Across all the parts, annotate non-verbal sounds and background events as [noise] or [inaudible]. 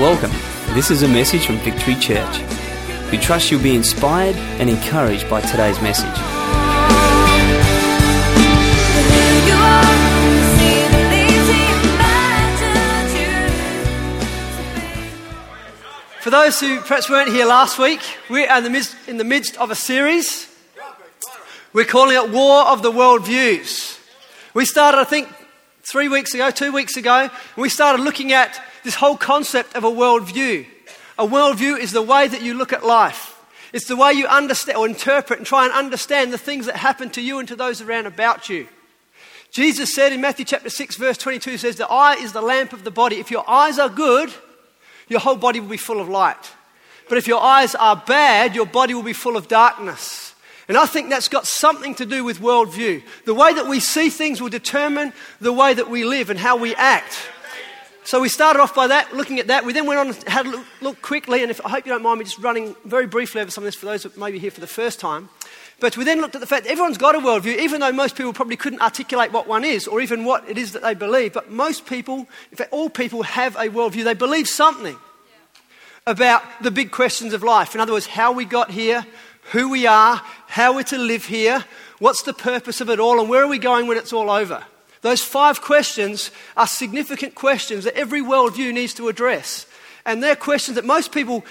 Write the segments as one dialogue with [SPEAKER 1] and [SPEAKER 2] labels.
[SPEAKER 1] Welcome. This is a message from Victory Church. We trust you'll be inspired and encouraged by today's message.
[SPEAKER 2] For those who perhaps weren't here last week, we're in the midst, in the midst of a series. We're calling it War of the Worldviews. We started, I think, three weeks ago, two weeks ago, we started looking at this whole concept of a worldview. A worldview is the way that you look at life. It's the way you understand or interpret and try and understand the things that happen to you and to those around about you. Jesus said in Matthew chapter 6, verse 22 says, The eye is the lamp of the body. If your eyes are good, your whole body will be full of light. But if your eyes are bad, your body will be full of darkness. And I think that's got something to do with worldview. The way that we see things will determine the way that we live and how we act. So we started off by that, looking at that. We then went on and had a look, look quickly, and if, I hope you don't mind me just running very briefly over some of this for those that may be here for the first time. But we then looked at the fact that everyone's got a worldview, even though most people probably couldn't articulate what one is or even what it is that they believe. But most people, in fact, all people have a worldview. They believe something about the big questions of life. In other words, how we got here, who we are, how we're to live here, what's the purpose of it all, and where are we going when it's all over. Those five questions are significant questions that every worldview needs to address. And they're questions that most people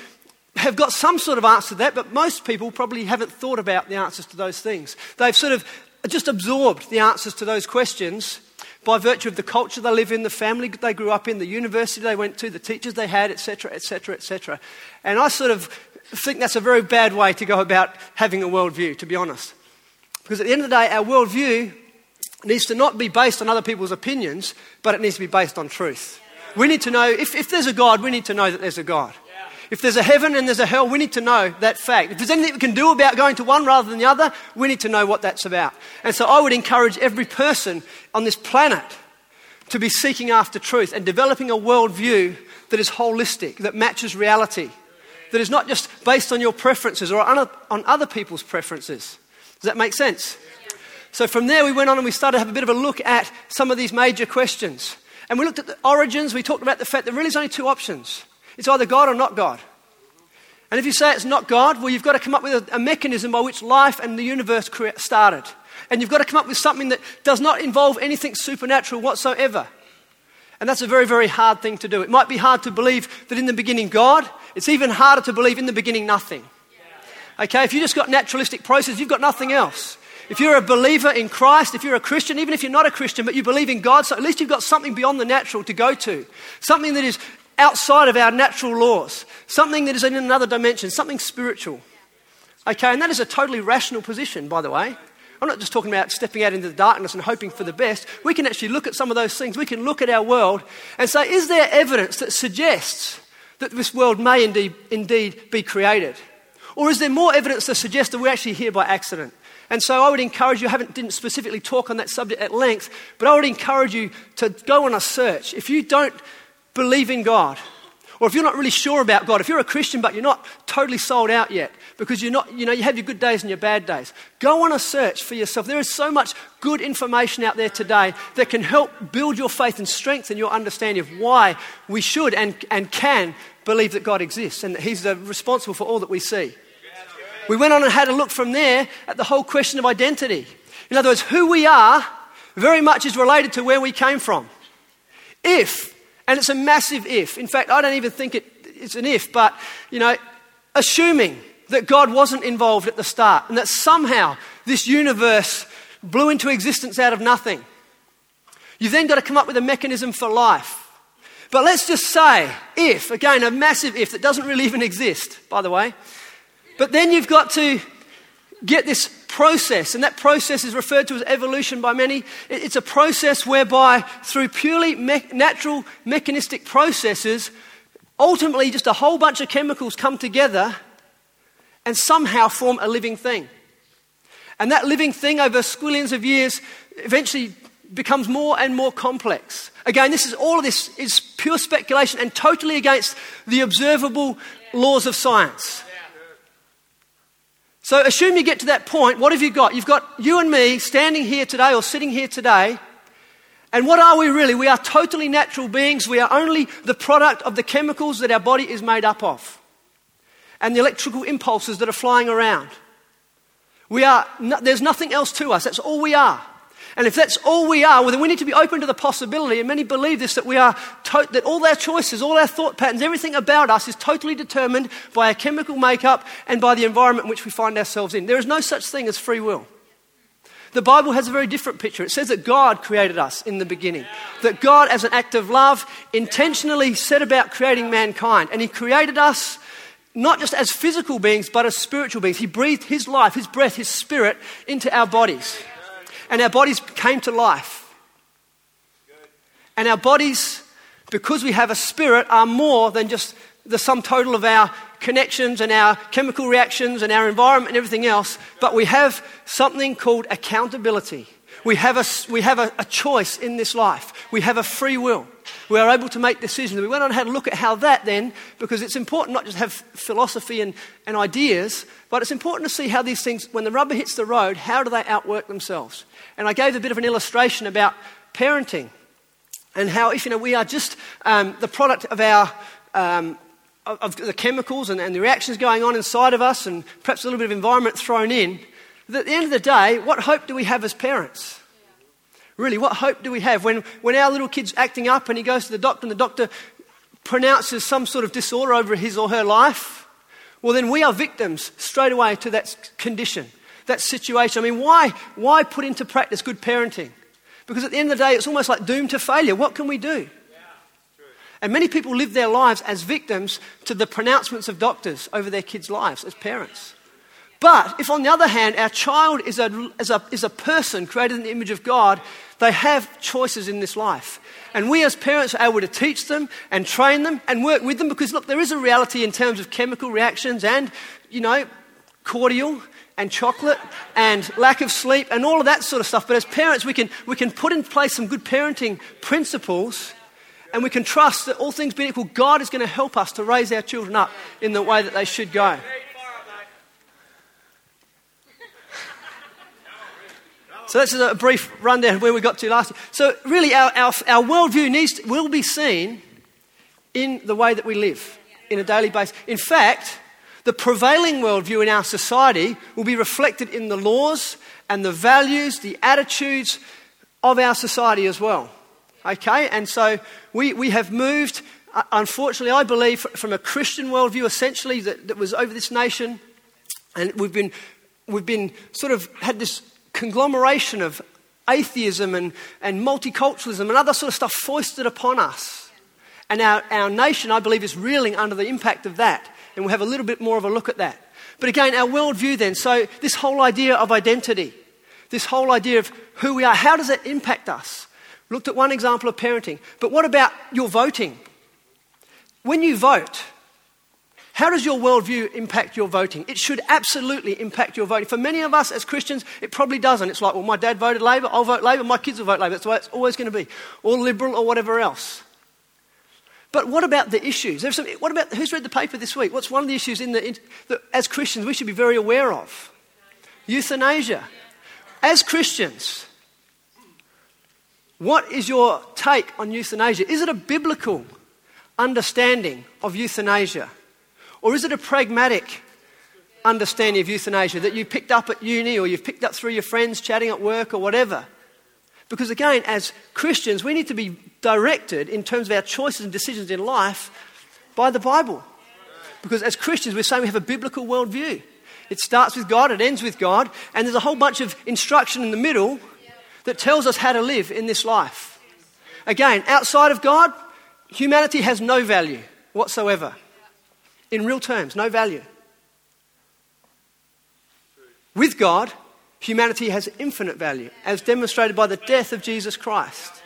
[SPEAKER 2] have got some sort of answer to that, but most people probably haven't thought about the answers to those things. They've sort of just absorbed the answers to those questions by virtue of the culture they live in, the family they grew up in, the university they went to, the teachers they had, etc., etc., etc. And I sort of think that's a very bad way to go about having a worldview, to be honest. Because at the end of the day, our worldview needs to not be based on other people's opinions, but it needs to be based on truth. We need to know, if, if there's a God, we need to know that there's a God. If there's a heaven and there's a hell, we need to know that fact. If there's anything we can do about going to one rather than the other, we need to know what that's about. And so I would encourage every person on this planet to be seeking after truth and developing a worldview that is holistic, that matches reality, that is not just based on your preferences or on other people's preferences. Does that make sense? So from there, we went on and we started to have a bit of a look at some of these major questions. And we looked at the origins, we talked about the fact that really there's only two options it's either God or not God. And if you say it's not God, well, you've got to come up with a, a mechanism by which life and the universe started. And you've got to come up with something that does not involve anything supernatural whatsoever. And that's a very, very hard thing to do. It might be hard to believe that in the beginning God, it's even harder to believe in the beginning nothing. Okay, if you just got naturalistic process, you've got nothing else. If you're a believer in Christ, if you're a Christian, even if you're not a Christian, but you believe in God, so at least you've got something beyond the natural to go to. Something that is outside of our natural laws, something that is in another dimension, something spiritual. Okay, and that is a totally rational position, by the way. I'm not just talking about stepping out into the darkness and hoping for the best. We can actually look at some of those things. We can look at our world and say, is there evidence that suggests that this world may indeed, indeed be created? Or is there more evidence that suggests that we're actually here by accident? And so I would encourage you, I haven't, didn't specifically talk on that subject at length, but I would encourage you to go on a search. If you don't believe in God, or if you're not really sure about God, if you're a Christian but you're not totally sold out yet, because you're not, you know, you have your good days and your bad days, go on a search for yourself. There is so much good information out there today that can help build your faith and strengthen your understanding of why we should and, and can believe that God exists and that He's responsible for all that we see. We went on and had a look from there at the whole question of identity. In other words, who we are very much is related to where we came from. If and it's a massive if. In fact, I don't even think it, it's an if, but, you know, assuming that God wasn't involved at the start and that somehow this universe blew into existence out of nothing, you've then got to come up with a mechanism for life. But let's just say, if, again, a massive if that doesn't really even exist, by the way, but then you've got to get this process, and that process is referred to as evolution by many. It's a process whereby, through purely me- natural mechanistic processes, ultimately just a whole bunch of chemicals come together and somehow form a living thing. And that living thing, over squillions of years, eventually becomes more and more complex. Again, this is all of this is pure speculation and totally against the observable laws of science. So, assume you get to that point, what have you got? You've got you and me standing here today or sitting here today, And what are we really? We are totally natural beings. We are only the product of the chemicals that our body is made up of and the electrical impulses that are flying around. We are, no, there's nothing else to us. That's all we are. And if that's all we are, well, then we need to be open to the possibility, and many believe this, that we are, to- that all our choices, all our thought patterns, everything about us is totally determined by our chemical makeup and by the environment in which we find ourselves in. There is no such thing as free will. The Bible has a very different picture. It says that God created us in the beginning. That God, as an act of love, intentionally set about creating mankind. And He created us not just as physical beings, but as spiritual beings. He breathed His life, His breath, His spirit into our bodies. And our bodies came to life. And our bodies, because we have a spirit, are more than just the sum total of our connections and our chemical reactions and our environment and everything else, but we have something called accountability. We have, a, we have a, a, choice in this life. We have a free will. We are able to make decisions. We went on and had a look at how that then, because it's important not just to have philosophy and, and ideas, but it's important to see how these things, when the rubber hits the road, how do they outwork themselves? And I gave a bit of an illustration about parenting and how if you know we are just um, the product of our um, of the chemicals and, and the reactions going on inside of us, and perhaps a little bit of environment thrown in, at the end of the day, what hope do we have as parents? Really, what hope do we have when, when our little kid's acting up and he goes to the doctor and the doctor pronounces some sort of disorder over his or her life? Well, then we are victims straight away to that condition, that situation. I mean, why, why put into practice good parenting? Because at the end of the day, it's almost like doomed to failure. What can we do? And many people live their lives as victims to the pronouncements of doctors over their kids' lives as parents. But if, on the other hand, our child is a, is, a, is a person created in the image of God, they have choices in this life. And we as parents are able to teach them and train them and work with them because, look, there is a reality in terms of chemical reactions and, you know, cordial and chocolate and lack of sleep and all of that sort of stuff. But as parents, we can, we can put in place some good parenting principles and we can trust that all things being equal, God is going to help us to raise our children up in the way that they should go. So that's a brief rundown of where we got to last year. So really, our, our, our worldview needs to, will be seen in the way that we live in a daily basis. In fact, the prevailing worldview in our society will be reflected in the laws and the values, the attitudes of our society as well. Okay? And so we, we have moved, uh, unfortunately, I believe, from a Christian worldview essentially that, that was over this nation. And we've been, we've been sort of had this conglomeration of atheism and, and multiculturalism and other sort of stuff foisted upon us. And our, our nation, I believe, is reeling under the impact of that. And we'll have a little bit more of a look at that. But again, our worldview then, so this whole idea of identity, this whole idea of who we are, how does that impact us? Looked at one example of parenting. But what about your voting? When you vote, how does your worldview impact your voting? It should absolutely impact your voting. For many of us as Christians, it probably doesn't. It's like, well, my dad voted Labor, I'll vote Labor, my kids will vote Labor. That's the way it's always going to be. Or Liberal or whatever else. But what about the issues? Some, what about who's read the paper this week? What's one of the issues in the, in, that, as Christians we should be very aware of? Euthanasia. As Christians, what is your take on euthanasia? Is it a biblical understanding of euthanasia? Or is it a pragmatic understanding of euthanasia that you picked up at uni or you've picked up through your friends chatting at work or whatever? Because again, as Christians, we need to be directed in terms of our choices and decisions in life by the Bible. Because as Christians, we're saying we have a biblical worldview. It starts with God, it ends with God, and there's a whole bunch of instruction in the middle that tells us how to live in this life. Again, outside of God, humanity has no value whatsoever. In real terms, no value. With God, humanity has infinite value, as demonstrated by the death of Jesus Christ.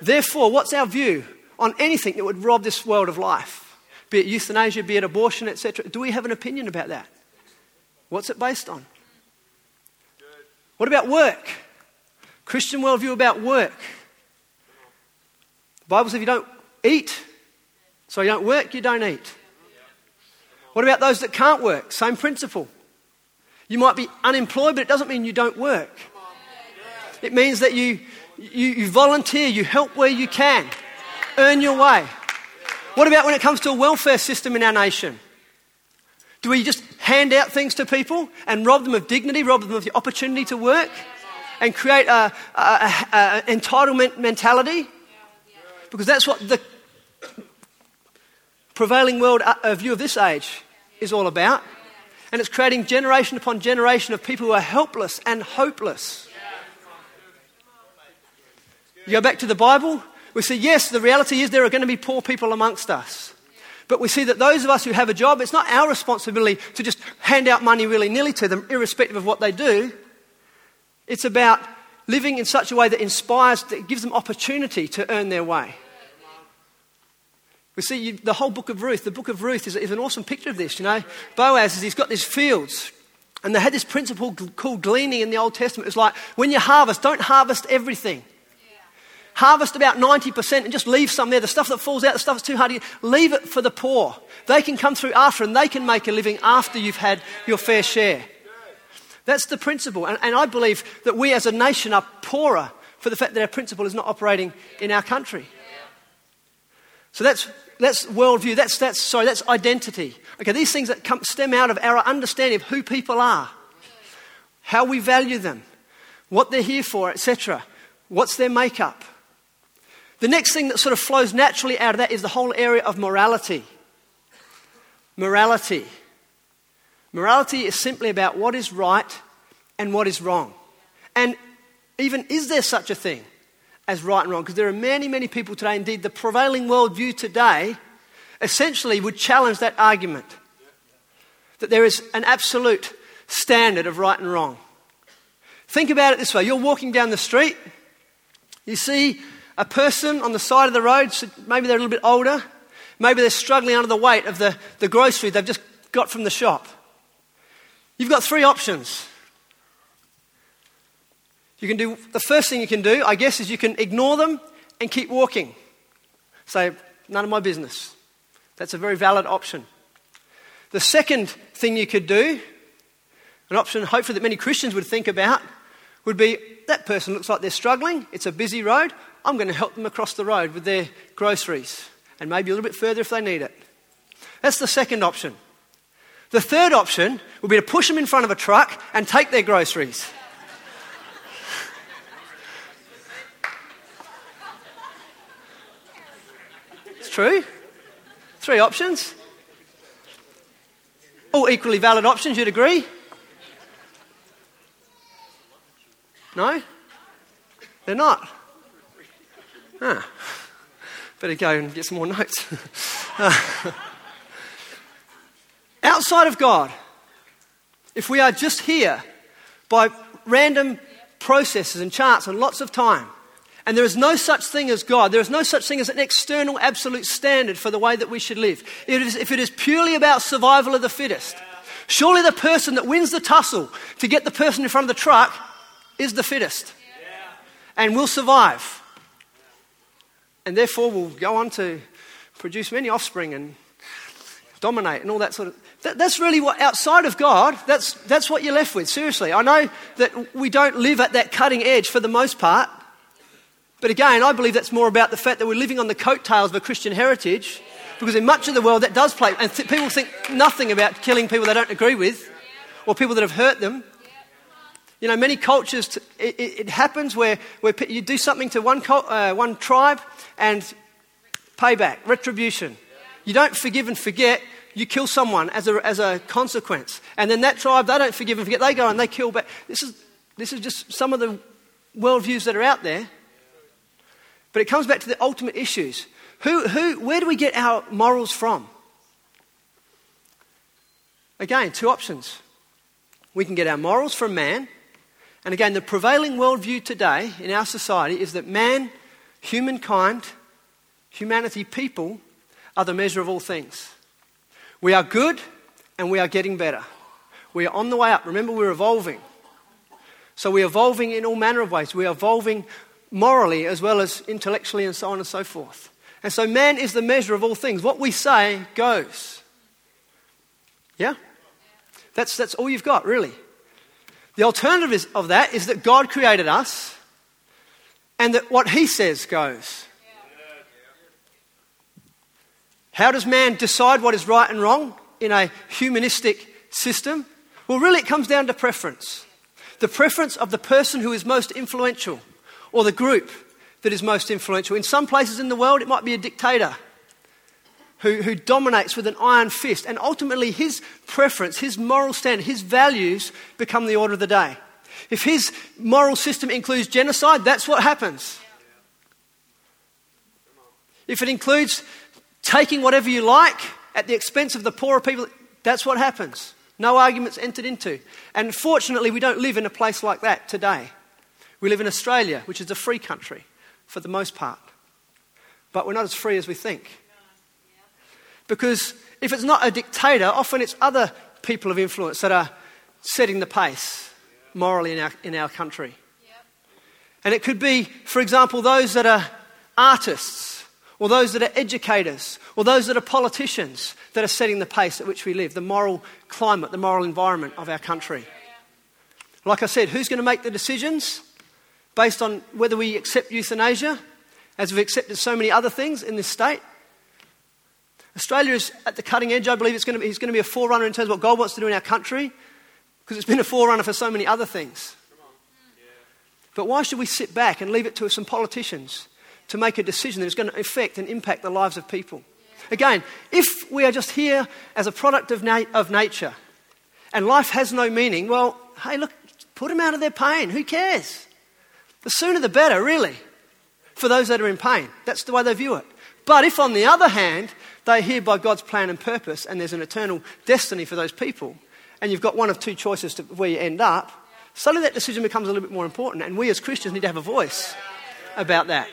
[SPEAKER 2] Therefore, what's our view on anything that would rob this world of life? Be it euthanasia, be it abortion, etc. Do we have an opinion about that? What's it based on? What about work? Christian worldview about work. The Bible says if you don't eat, so you don't work, you don't eat. What about those that can't work? Same principle. You might be unemployed, but it doesn't mean you don't work. It means that you, You, you volunteer, you help where you can, earn your way. What about when it comes to a welfare system in our nation? Do we just hand out things to people and rob them of dignity, rob them of the opportunity to work, and create an entitlement mentality? Because that's what the prevailing world uh, view of this age is all about. And it's creating generation upon generation of people who are helpless and hopeless. You go back to the Bible, we see, yes, the reality is there are going to be poor people amongst us. But we see that those of us who have a job, it's not our responsibility to just hand out money willy nilly to them, irrespective of what they do. It's about living in such a way that inspires, that gives them opportunity to earn their way. We see you, the whole book of Ruth. The book of Ruth is, is, an awesome picture of this. You know, Boaz, is, he's got these fields, and they had this principle called gleaning in the Old Testament. It's like when you harvest, don't harvest everything. Harvest about 90% and just leave some there. The stuff that falls out, the stuff that's too hard to leave it for the poor. They can come through after and they can make a living after you've had your fair share. That's the principle. And, and I believe that we as a nation are poorer for the fact that our principle is not operating in our country. So that's, that's worldview. That's, that's, sorry, that's identity. Okay, these things that come, stem out of our understanding of who people are, how we value them, what they're here for, etc. What's their makeup? The next thing that sort of flows naturally out of that is the whole area of morality. Morality. Morality is simply about what is right and what is wrong. And even is there such a thing as right and wrong? Because there are many, many people today, indeed, the prevailing worldview today essentially would challenge that argument that there is an absolute standard of right and wrong. Think about it this way you're walking down the street, you see a person on the side of the road, so maybe they're a little bit older, maybe they're struggling under the weight of the, the grocery they've just got from the shop. You've got three options. You can do the first thing you can do, I guess, is you can ignore them and keep walking. Say, none of my business. That's a very valid option. The second thing you could do, an option hopefully that many Christians would think about, would be that person looks like they're struggling. It's a busy road. I'm going to help them across the road with their groceries and maybe a little bit further if they need it. That's the second option. The third option would be to push them in front of a truck and take their groceries. True. Three options. All equally valid options, you'd agree? No? They're not. Ah, better go and get some more notes. [laughs] outside of God, if we are just here by random processes and charts and lots of time, and there is no such thing as God, there is no such thing as an external absolute standard for the way that we should live. It is, if it is purely about survival of the fittest, surely the person that wins the tussle to get the person in front of the truck is the fittest and will survive. And therefore will go on to produce many offspring and dominate and all that sort of that, that's really what outside of god that's, that's what you're left with. Seriously i know that we don't live at that cutting edge for the most part but again i believe that's more about the fact that we're living on the coattails of a christian heritage because in much of the world that does play and th- people think nothing about killing people they don't agree with or people that have hurt them you know, many cultures, t- it, it, happens where, where you do something to one, uh, one tribe and payback, retribution. You don't forgive and forget, you kill someone as a, as a consequence. And then that tribe, they don't forgive and forget, they go and they kill back. This is, this is just some of the worldviews that are out there. But it comes back to the ultimate issues. Who, who, where do we get our morals from? Again, two options. We can get our morals from man, and again, the prevailing worldview today in our society is that man, humankind, humanity, people, are the measure of all things. We are good and we are getting better. We are on the way up. Remember, we're evolving. So we're evolving in all manner of ways. We're evolving morally as well as intellectually and so on and so forth. And so man is the measure of all things. What we say goes. Yeah? That's, that's all you've got, really. The alternative is, of that is that God created us and that what he says goes. How does man decide what is right and wrong in a humanistic system? Well, really, it comes down to preference. The preference of the person who is most influential or the group that is most influential. In some places in the world, it might be a dictator who, who dominates with an iron fist, and ultimately his preference, his moral standard, his values become the order of the day. If his moral system includes genocide, that's what happens. If it includes taking whatever you like at the expense of the poorer people, that's what happens. No arguments entered into. And fortunately, we don't live in a place like that today. We live in Australia, which is a free country for the most part. But we're not as free as we think. Because if it's not a dictator, often it's other people of influence that are setting the pace morally in our, in our country. And it could be, for example, those that are artists, or those that are educators, or those that are politicians that are setting the pace at which we live, the moral climate, the moral environment of our country. Like I said, who's going to make the decisions based on whether we accept euthanasia, as we've accepted so many other things in this state? Australia is at the cutting edge. I believe it's going to be, it's going to be a forerunner in terms of what God wants to do in our country because it's been a forerunner for so many other things. But why should we sit back and leave it to some politicians to make a decision that is going to affect and impact the lives of people? Again, if we are just here as a product of, na- of nature and life has no meaning, well, hey, look, put them out of their pain. Who cares? The sooner the better, really, for those that are in pain. That's the way they view it. But if, on the other hand, they're here by God's plan and purpose, and there's an eternal destiny for those people, and you've got one of two choices to where you end up, suddenly that decision becomes a little bit more important, and we as Christians need to have a voice about that.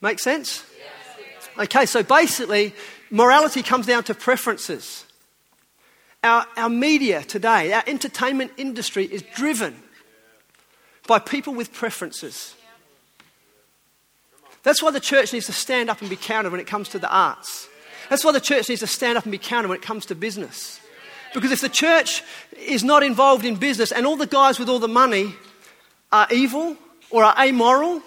[SPEAKER 2] Make sense? Okay, so basically, morality comes down to preferences. Our, our media today, our entertainment industry is driven by people with preferences. That's why the church needs to stand up and be counted when it comes to the arts. That's why the church needs to stand up and be counted when it comes to business. Because if the church is not involved in business and all the guys with all the money are evil or are amoral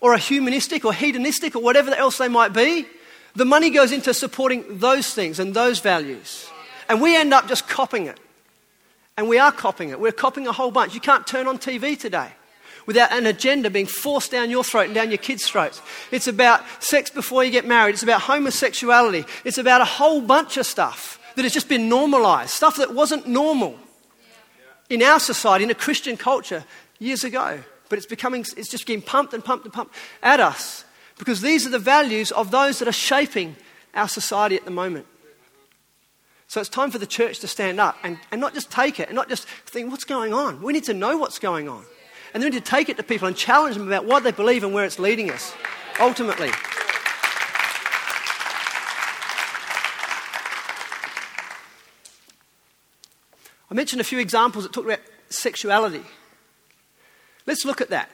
[SPEAKER 2] or are humanistic or hedonistic or whatever else they might be, the money goes into supporting those things and those values. And we end up just copying it. And we are copying it. We're copying a whole bunch. You can't turn on TV today without an agenda being forced down your throat and down your kids' throats. It's about sex before you get married. It's about homosexuality. It's about a whole bunch of stuff that has just been normalized, stuff that wasn't normal in our society, in a Christian culture years ago. But it's becoming, it's just getting pumped and pumped and pumped at us because these are the values of those that are shaping our society at the moment. So it's time for the church to stand up and, and not just take it and not just think, what's going on? We need to know what's going on. And then we need to take it to people and challenge them about what they believe and where it's leading us, ultimately. I mentioned a few examples that talk about sexuality. Let's look at that.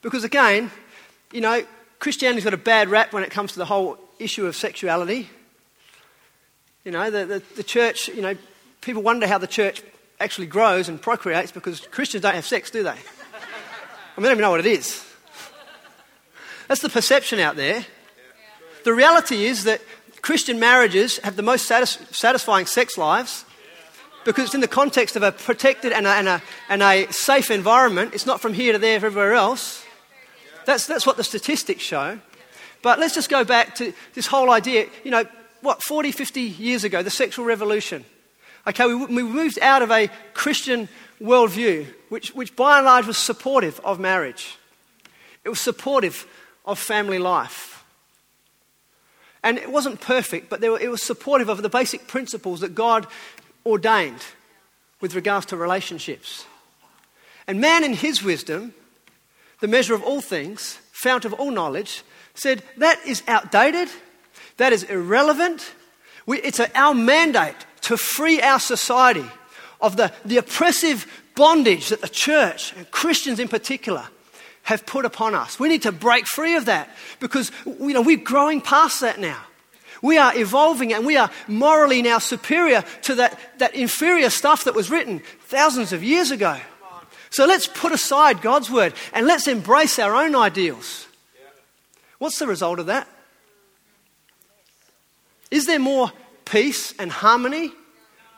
[SPEAKER 2] Because again, you know, Christianity's got a bad rap when it comes to the whole issue of sexuality. You know, the, the, the church, you know, people wonder how the church actually grows and procreates because Christians don't have sex, do they? I mean, they don't even know what it is. That's the perception out there. The reality is that Christian marriages have the most satis- satisfying sex lives because it's in the context of a protected and a, and, a, and a safe environment. It's not from here to there, everywhere else. That's, that's what the statistics show. But let's just go back to this whole idea. You know, what, 40, 50 years ago, the sexual revolution. Okay, we, we moved out of a Christian worldview, which, which by and large was supportive of marriage, it was supportive of family life. And it wasn't perfect, but were, it was supportive of the basic principles that God ordained with regards to relationships. And man, in his wisdom, the measure of all things, fount of all knowledge, said that is outdated, that is irrelevant. We, it's a, our mandate to free our society of the, the oppressive bondage that the church, and Christians in particular, have put upon us. We need to break free of that because you know, we're growing past that now. We are evolving and we are morally now superior to that, that inferior stuff that was written thousands of years ago. So let's put aside God's word and let's embrace our own ideals. What's the result of that? Is there more peace and harmony,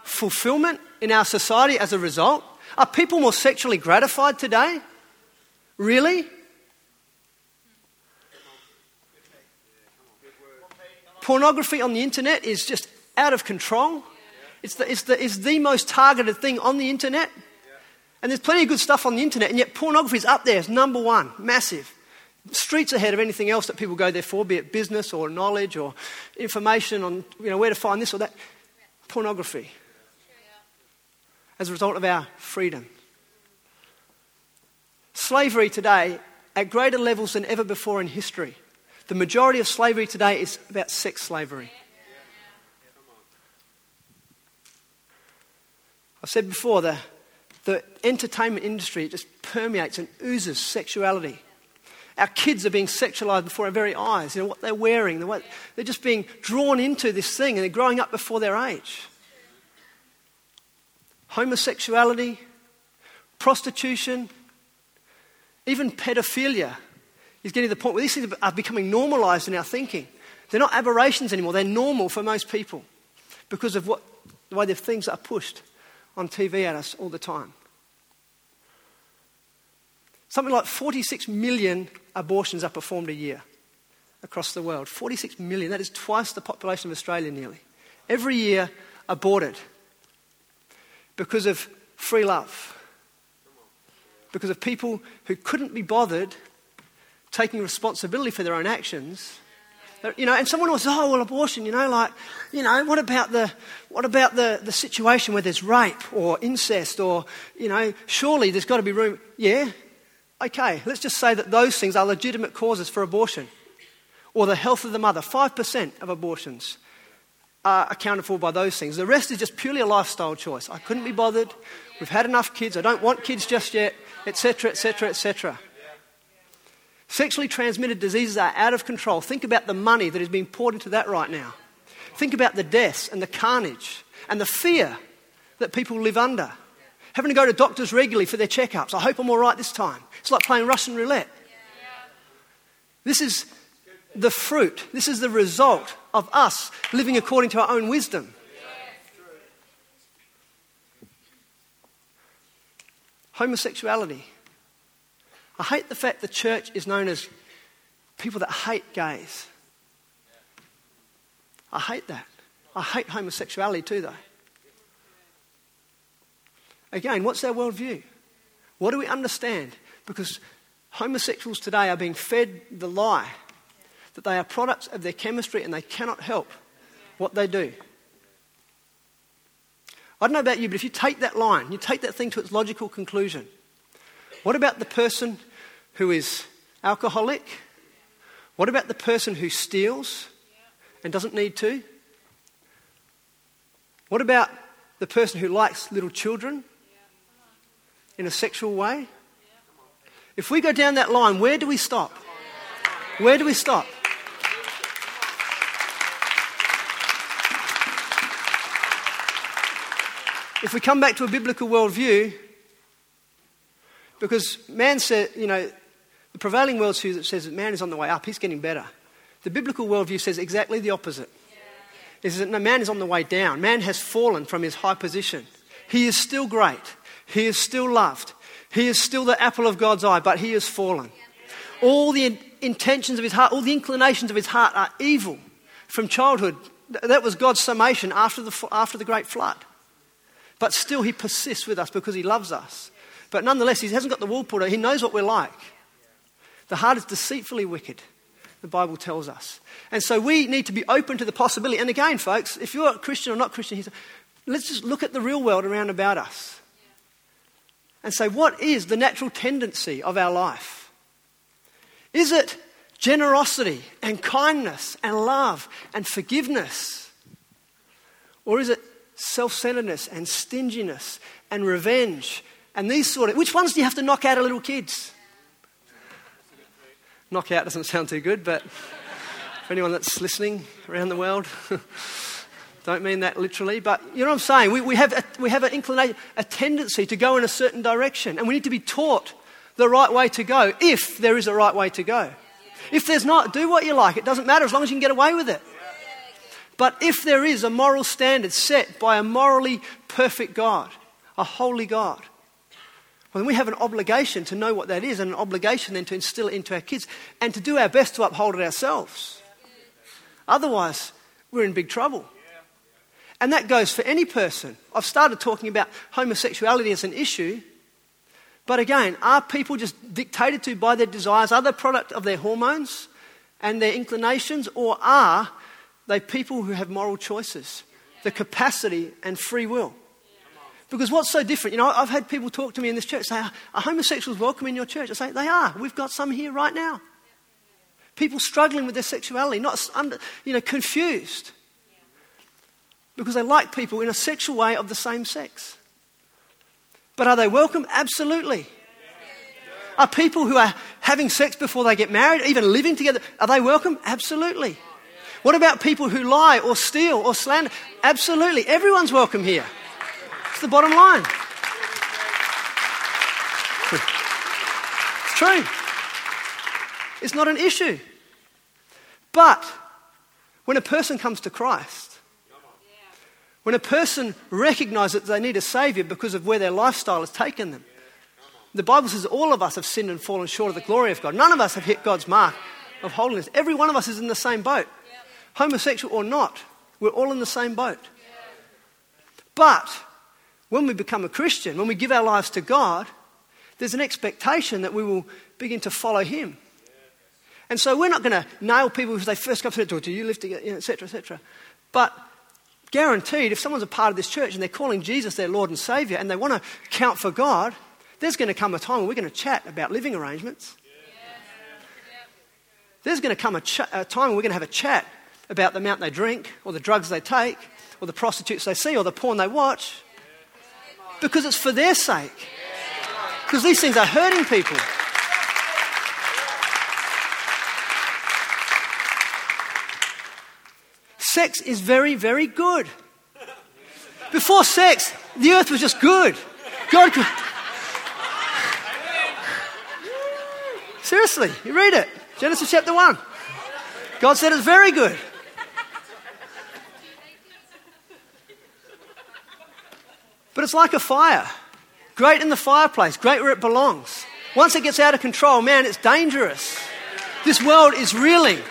[SPEAKER 2] fulfillment in our society as a result? Are people more sexually gratified today? Really? Pornography on the internet is just out of control. It's the, it's, the, it's the most targeted thing on the internet. And there's plenty of good stuff on the internet, and yet pornography is up there. It's number one, massive. Streets ahead of anything else that people go there for, be it business or knowledge or information on you know, where to find this or that. Pornography. As a result of our freedom. Slavery today, at greater levels than ever before in history, the majority of slavery today is about sex slavery. I've said before, the, the entertainment industry just permeates and oozes sexuality. Our kids are being sexualized before our very eyes. You know, what they're wearing, the they're just being drawn into this thing and they're growing up before their age. Homosexuality, prostitution, even pedophilia is getting to the point where these things are becoming normalized in our thinking. They're not aberrations anymore, they're normal for most people because of what, the way the things are pushed on TV at us all the time. Something like 46 million abortions are performed a year across the world. 46 million, that is twice the population of Australia nearly. Every year aborted because of free love. Because of people who couldn't be bothered taking responsibility for their own actions. You know, and someone was, oh, well, abortion, you know, like, you know, what about the, what about the, the situation where there's rape or incest or, you know, surely there's got to be room. Yeah, okay, let's just say that those things are legitimate causes for abortion or the health of the mother. 5% of abortions are accounted for by those things. The rest is just purely a lifestyle choice. I couldn't be bothered. We've had enough kids. I don't want kids just yet, etc., etc., etc. Sexually transmitted diseases are out of control. Think about the money that is being poured into that right now. Think about the deaths and the carnage and the fear that people live under. Having to go to doctors regularly for their checkups. I hope I'm all right this time. It's like playing Russian roulette. This is the fruit, this is the result of us living according to our own wisdom. Homosexuality I hate the fact the church is known as people that hate gays. I hate that. I hate homosexuality too, though. Again, what's our worldview? What do we understand? Because homosexuals today are being fed the lie that they are products of their chemistry and they cannot help what they do. I don't know about you, but if you take that line, you take that thing to its logical conclusion, what about the person who is alcoholic? What about the person who steals and doesn't need to? What about the person who likes little children in a sexual way? If we go down that line, where do we stop? Where do we stop? If we come back to a biblical worldview, because man said, you know, the prevailing worldview that says that man is on the way up, he's getting better. The biblical worldview says exactly the opposite. It says that no, man is on the way down. Man has fallen from his high position. He is still great. He is still loved. He is still the apple of God's eye, but he has fallen. All the intentions of his heart, all the inclinations of his heart are evil from childhood. That was God's summation after the, after the great flood. But still, he persists with us because he loves us. But nonetheless, he hasn't got the wool pulled out. He knows what we're like. The heart is deceitfully wicked, the Bible tells us. And so we need to be open to the possibility. And again, folks, if you're a Christian or not Christian, let's just look at the real world around about us and say, what is the natural tendency of our life? Is it generosity and kindness and love and forgiveness? Or is it self centeredness and stinginess and revenge and these sort of. Which ones do you have to knock out of little kids? Knockout doesn't sound too good, but [laughs] for anyone that's listening around the world, [laughs] Don't mean that literally, but you know what I'm saying? We, we, have, a, we have an inclination, a tendency to go in a certain direction, and we need to be taught the right way to go if there is a right way to go. If there's not, do what you like. It doesn't matter as long as you can get away with it. But if there is a moral standard set by a morally perfect God, a holy God, well, then we have an obligation to know what that is and an obligation then to instill it into our kids and to do our best to uphold it ourselves. Otherwise, we're in big trouble. And that goes for any person. I've started talking about homosexuality as an issue. But again, are people just dictated to by their desires? Are they product of their hormones and their inclinations? Or are they people who have moral choices, the capacity and free will? Because what's so different? You know, I've had people talk to me in this church say, Are homosexuals welcome in your church? I say, They are. We've got some here right now. People struggling with their sexuality, not under, you know, confused because they like people in a sexual way of the same sex. But are they welcome? Absolutely. Are people who are having sex before they get married, even living together, are they welcome? Absolutely. What about people who lie or steal or slander? Absolutely. Everyone's welcome here. It's the bottom line. It's true. It's not an issue. But when a person comes to Christ, when a person recognizes that they need a Savior because of where their lifestyle has taken them. The Bible says all of us have sinned and fallen short of the glory of God. None of us have hit God's mark of holiness. Every one of us is in the same boat. Homosexual or not, we're all in the same boat. But when we become a Christian, when we give our lives to God, there's an expectation that we will begin to follow Him. And so we're not going to nail people as they first come to the door, do you live together, etc., etc. But guaranteed, if someone's a part of this church and they're calling Jesus their Lord and Savior and they want to count for God, there's going to come a time when we're going to chat about living arrangements. There's going to come a, ch- a time when we're going to have a chat about the amount they drink, or the drugs they take, or the prostitutes they see, or the porn they watch, because it's for their sake. Because these things are hurting people. Sex is very, very good. Before sex, the earth was just good. God could. Seriously, you read it. Genesis chapter 1. God said it's very good. But it's like a fire. Great in the fireplace, great where it belongs. Once it gets out of control, man, it's dangerous. This world is reeling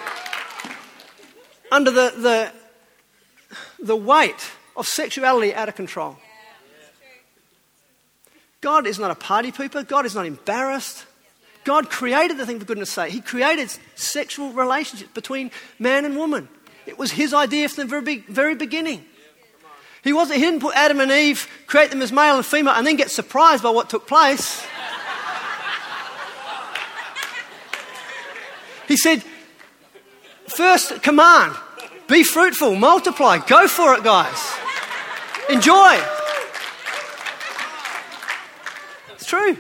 [SPEAKER 2] under the, the, the weight of sexuality out of control. God is not a party pooper. God is not embarrassed. God created the thing, for goodness sake. He created sexual relationships between man and woman. It was his idea from the very, very beginning. He, wasn't, he didn't put Adam and Eve, create them as male and female, and then get surprised by what took place. He said, first command be fruitful, multiply, go for it, guys. Enjoy. It's true.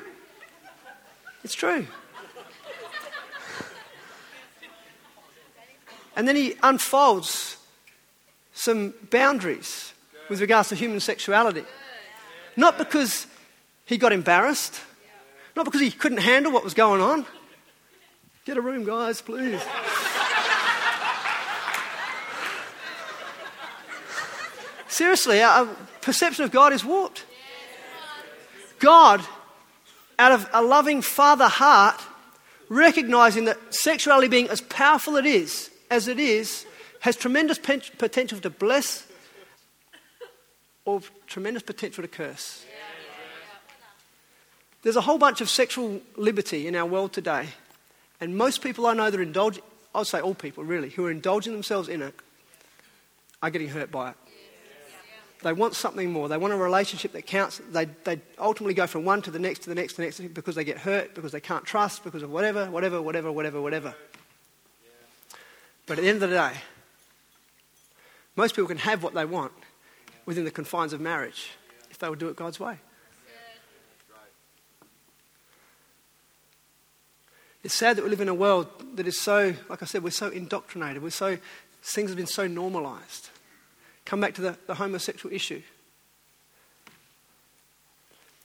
[SPEAKER 2] It's true. And then he unfolds some boundaries with regards to human sexuality. Not because he got embarrassed, not because he couldn't handle what was going on. Get a room, guys, please. Seriously, our perception of God is warped. God, out of a loving father heart, recognizing that sexuality being as powerful it is, as it is, has tremendous potential to bless or tremendous potential to curse. There's a whole bunch of sexual liberty in our world today, and most people I know that are indulging, I'll say all people really, who are indulging themselves in it, are getting hurt by it. They want something more. They want a relationship that counts. They, they ultimately go from one to the next to the next to the next because they get hurt, because they can't trust, because of whatever, whatever, whatever, whatever, whatever. But at the end of the day, most people can have what they want within the confines of marriage if they will do it God's way. It's sad that we live in a world that is so, like I said, we're so indoctrinated. We're so, things have been so normalized. Come back to the, the homosexual issue.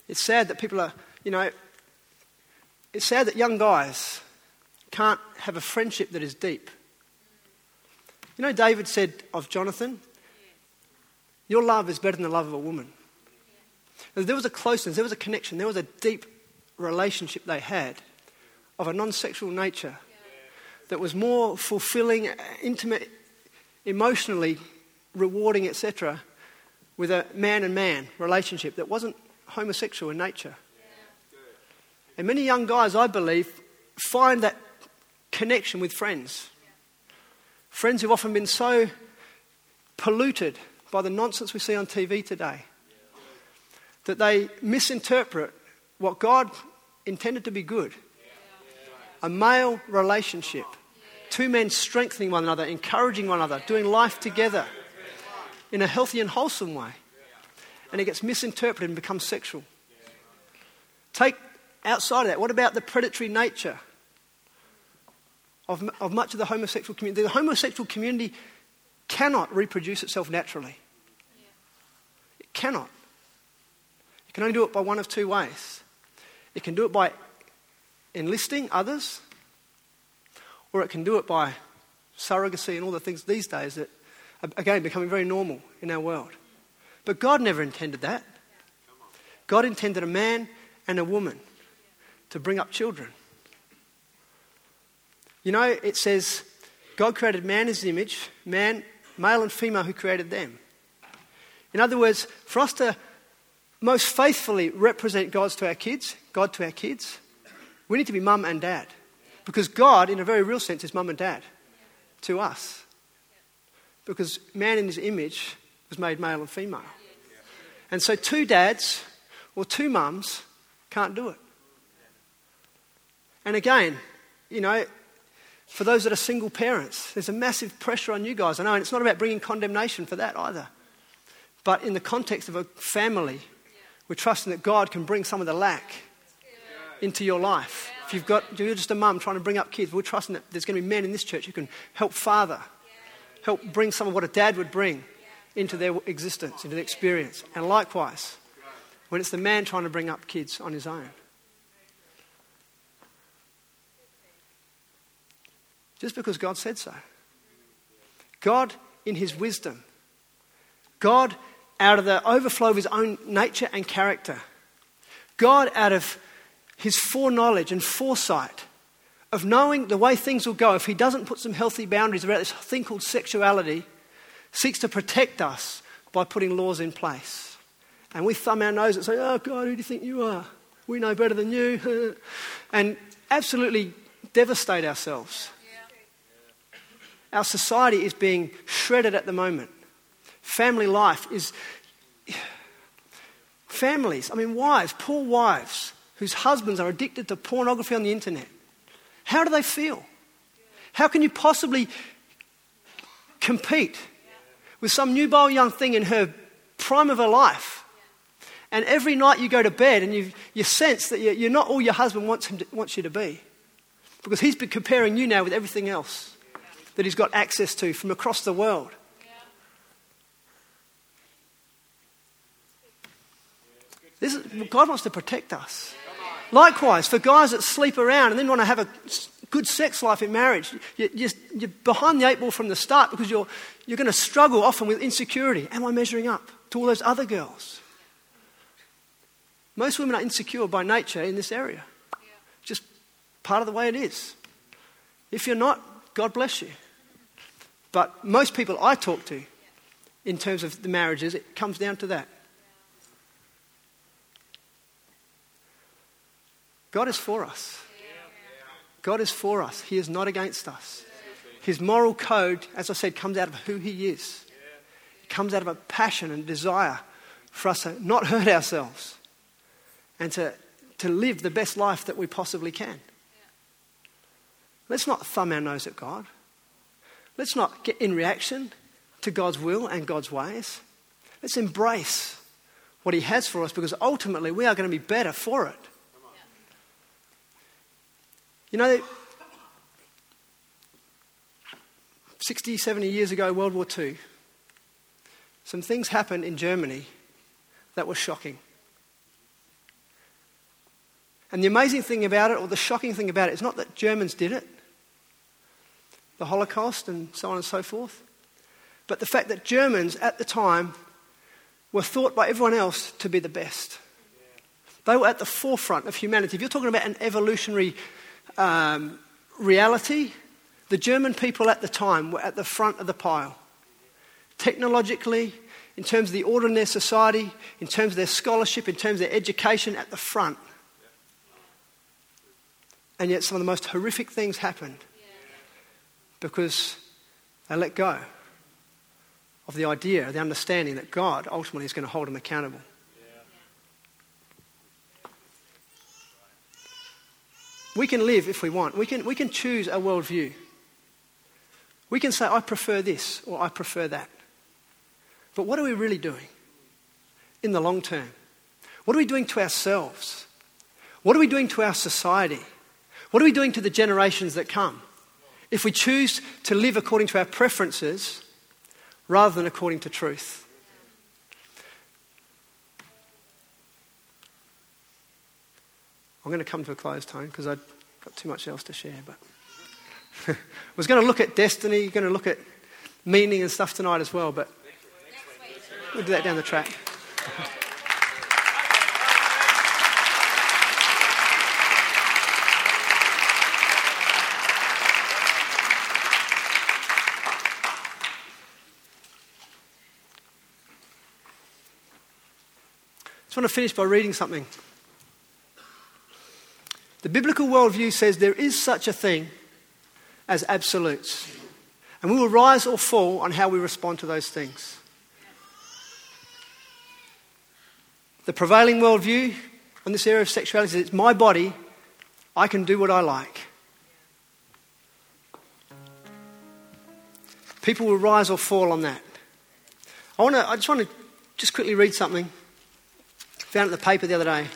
[SPEAKER 2] It's sad that people are, you know, it's sad that young guys can't have a friendship that is deep. You know, David said of Jonathan, Your love is better than the love of a woman. There was a closeness, there was a connection, there was a deep relationship they had of a non sexual nature that was more fulfilling, intimate, emotionally rewarding, etc., with a man and man relationship that wasn't homosexual in nature. And many young guys, I believe, find that connection with friends. Friends who've often been so polluted by the nonsense we see on TV today that they misinterpret what God intended to be good a male relationship, two men strengthening one another, encouraging one another, doing life together in a healthy and wholesome way. And it gets misinterpreted and becomes sexual. Take outside of that, what about the predatory nature of, of much of the homosexual community? The homosexual community cannot reproduce itself naturally. It cannot. It can only do it by one of two ways. It can do it by enlisting others, or it can do it by surrogacy and all the things these days that again, becoming very normal in our world. But God never intended that. God intended a man and a woman to bring up children. You know, it says God created man in his image, man, male and female, who created them. In other words, for us to most faithfully represent God to our kids, God to our kids, we need to be mum and dad. Because God, in a very real sense, is mum and dad to us. Because man in his image was made male and female. And so two dads or two mums can't do it. And again, you know, for those that are single parents, there's a massive pressure on you guys. I know, and it's not about bringing condemnation for that either. But in the context of a family, we're trusting that God can bring some of the lack into your life. If you've got, you're just a mum trying to bring up kids, we're trusting that there's going to be men in this church who can help father, help bring some of what a dad would bring into their existence, into their experience. And likewise, when it's the man trying to bring up kids on his own. Just because God said so. God, in his wisdom, God, out of the overflow of his own nature and character, God, out of his foreknowledge and foresight of knowing the way things will go if he doesn't put some healthy boundaries around this thing called sexuality, seeks to protect us by putting laws in place. And we thumb our nose and say, Oh, God, who do you think you are? We know better than you. [laughs] and absolutely devastate ourselves. Our society is being shredded at the moment. Family life is. [sighs] Families, I mean, wives, poor wives, whose husbands are addicted to pornography on the internet. How do they feel? How can you possibly compete with some nubile young thing in her prime of her life? And every night you go to bed and you, you sense that you're not all your husband wants, him to, wants you to be. Because he's been comparing you now with everything else that he's got access to from across the world. Is, God wants to protect us. Likewise, for guys that sleep around and then want to have a good sex life in marriage, you, are behind the eight ball from the start because you're, you're going to struggle often with insecurity. Am I measuring up to all those other girls? Most women are insecure by nature in this area. Just part of the way it is. If you're not, God bless you. But most people I talk to, in terms of the marriages, it comes down to that. God is for us. God is for us. He is not against us. His moral code, as I said, comes out of who He is. It comes out of a passion and desire for us to not hurt ourselves and to, to live the best life that we possibly can. Let's not thumb our nose at God. Let's not get in reaction to God's will and God's ways. Let's embrace what He has for us because ultimately we are going to be better for it. You know, 60, 70 years ago, World War II, some things happened in Germany that were shocking. And the amazing thing about it, or the shocking thing about it, is not that Germans did it, the Holocaust and so on and so forth, but the fact that Germans at the time were thought by everyone else to be the best. They were at the forefront of humanity. If you're talking about an evolutionary um, reality, the German people at the time were at the front of the pile. Technologically, in terms of the order in their society, in terms of their scholarship, in terms of their education, at the front. And yet, some of the most horrific things happened because they let go of the idea, the understanding that God ultimately is going to hold them accountable. We can live if we want. We can, we can choose a worldview. We can say, I prefer this or I prefer that. But what are we really doing in the long term? What are we doing to ourselves? What are we doing to our society? What are we doing to the generations that come? If we choose to live according to our preferences rather than according to truth. I'm going to come to a close, Tone, because I've got too much else to share. But I [laughs] was going to look at destiny, going to look at meaning and stuff tonight as well, but we'll do that down the track. I [laughs] just want to finish by reading something. The biblical worldview says there is such a thing as absolutes, and we will rise or fall on how we respond to those things. The prevailing worldview on this area of sexuality is it's my body, I can do what I like. People will rise or fall on that. I, want to, I just want to just quickly read something Found it in the paper the other day.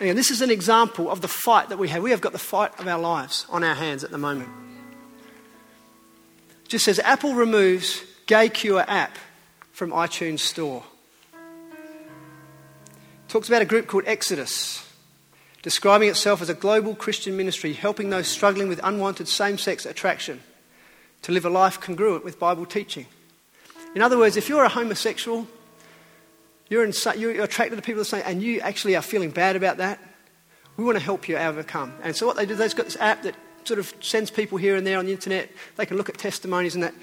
[SPEAKER 2] Again, this is an example of the fight that we have. We have got the fight of our lives on our hands at the moment. Just says Apple removes Gay Cure app from iTunes Store. Talks about a group called Exodus, describing itself as a global Christian ministry helping those struggling with unwanted same sex attraction to live a life congruent with Bible teaching. In other words, if you're a homosexual, you're, you're attracted to people the same, and you actually are feeling bad about that, we want to help you overcome. And so what they do, they've got this app that sort of sends people here and there on the internet. They can look at testimonies and that.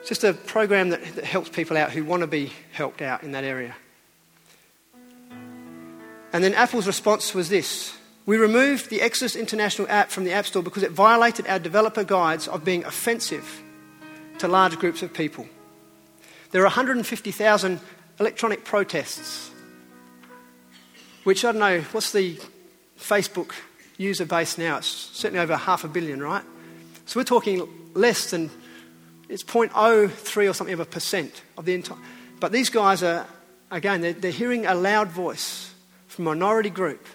[SPEAKER 2] It's just a program that, that helps people out who want to be helped out in that area. And then Apple's response was this We removed the Exodus International app from the App Store because it violated our developer guides of being offensive to large groups of people. There are 150,000 electronic protests, which I don't know, what's the Facebook user base now? It's certainly over half a billion, right? So we're talking less than, it's 0.03 or something of a percent of the entire. But these guys are, again, they're, they're hearing a loud voice from a minority group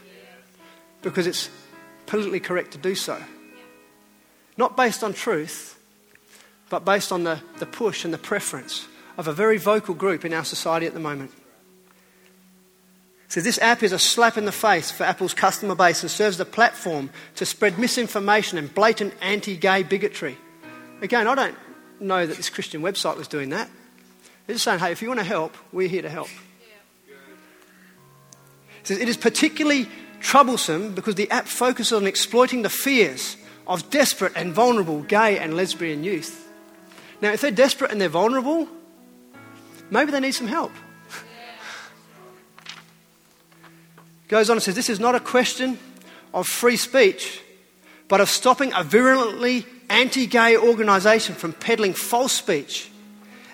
[SPEAKER 2] because it's politically correct to do so. Not based on truth, but based on the, the push and the preference of a very vocal group in our society at the moment. So, this app is a slap in the face for Apple's customer base and serves as a platform to spread misinformation and blatant anti gay bigotry. Again, I don't know that this Christian website was doing that. They're just saying, hey, if you want to help, we're here to help. It says, it is particularly troublesome because the app focuses on exploiting the fears of desperate and vulnerable gay and lesbian youth. Now, if they're desperate and they're vulnerable, Maybe they need some help. Goes on and says, This is not a question of free speech, but of stopping a virulently anti gay organisation from peddling false speech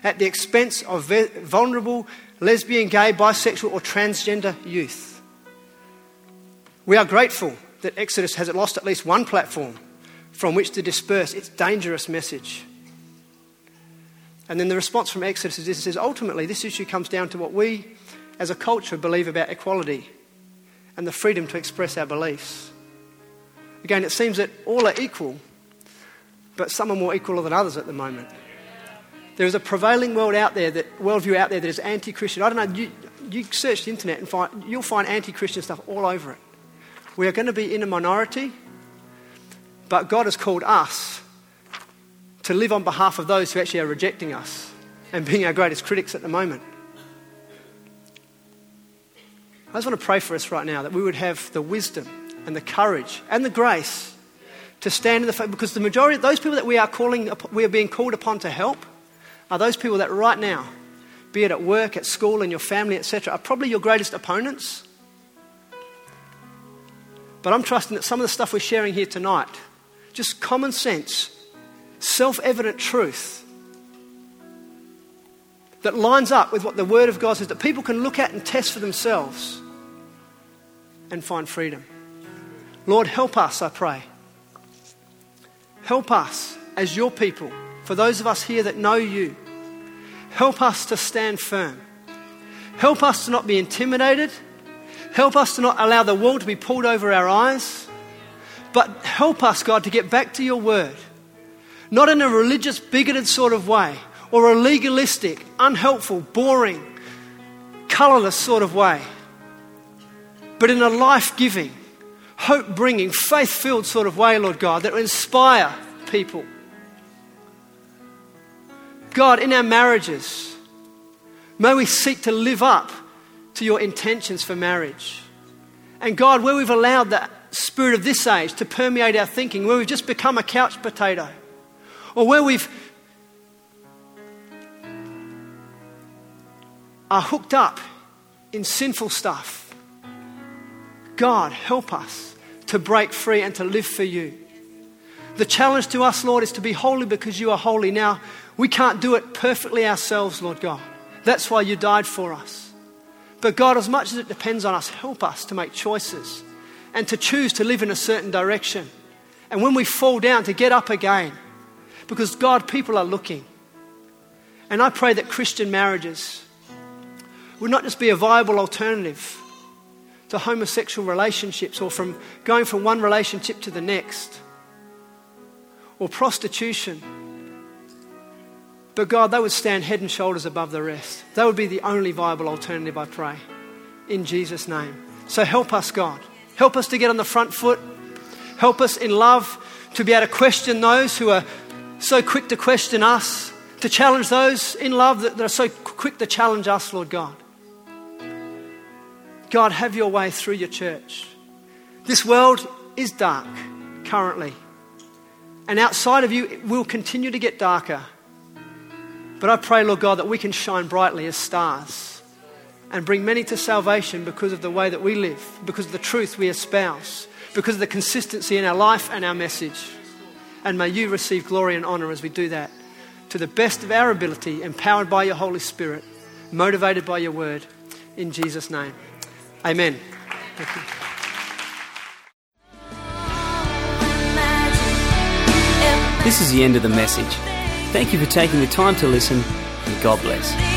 [SPEAKER 2] at the expense of vulnerable lesbian, gay, bisexual, or transgender youth. We are grateful that Exodus has lost at least one platform from which to disperse its dangerous message. And then the response from Exodus is this says, ultimately, this issue comes down to what we as a culture believe about equality and the freedom to express our beliefs. Again, it seems that all are equal, but some are more equal than others at the moment. There is a prevailing world out there, that worldview out there that is anti-Christian. I don't know. You, you search the internet and find, you'll find anti-Christian stuff all over it. We are going to be in a minority, but God has called us to live on behalf of those who actually are rejecting us and being our greatest critics at the moment. I just want to pray for us right now that we would have the wisdom and the courage and the grace to stand in the face because the majority of those people that we are calling we are being called upon to help are those people that right now be it at work at school in your family etc are probably your greatest opponents but i'm trusting that some of the stuff we're sharing here tonight just common sense self-evident truth that lines up with what the word of god says that people can look at and test for themselves and find freedom lord help us i pray Help us as your people, for those of us here that know you, help us to stand firm. Help us to not be intimidated. Help us to not allow the world to be pulled over our eyes. But help us, God, to get back to your word. Not in a religious, bigoted sort of way or a legalistic, unhelpful, boring, colorless sort of way, but in a life giving, hope bringing, faith filled sort of way, Lord God, that will inspire people. God, in our marriages, may we seek to live up to your intentions for marriage. And God, where we've allowed that spirit of this age to permeate our thinking, where we've just become a couch potato, or where we've are hooked up in sinful stuff God, help us to break free and to live for you. The challenge to us, Lord, is to be holy because you are holy. Now, we can't do it perfectly ourselves, Lord God. That's why you died for us. But God, as much as it depends on us, help us to make choices and to choose to live in a certain direction. And when we fall down, to get up again. Because, God, people are looking. And I pray that Christian marriages would not just be a viable alternative to homosexual relationships or from going from one relationship to the next or prostitution. But God, they would stand head and shoulders above the rest. They would be the only viable alternative, I pray, in Jesus' name. So help us, God. Help us to get on the front foot. Help us in love to be able to question those who are so quick to question us, to challenge those in love that are so quick to challenge us, Lord God. God, have your way through your church. This world is dark currently. And outside of you, it will continue to get darker. But I pray, Lord God, that we can shine brightly as stars and bring many to salvation because of the way that we live, because of the truth we espouse, because of the consistency in our life and our message. And may you receive glory and honor as we do that to the best of our ability, empowered by your Holy Spirit, motivated by your word. In Jesus' name. Amen.
[SPEAKER 1] This is the end of the message. Thank you for taking the time to listen, and God bless.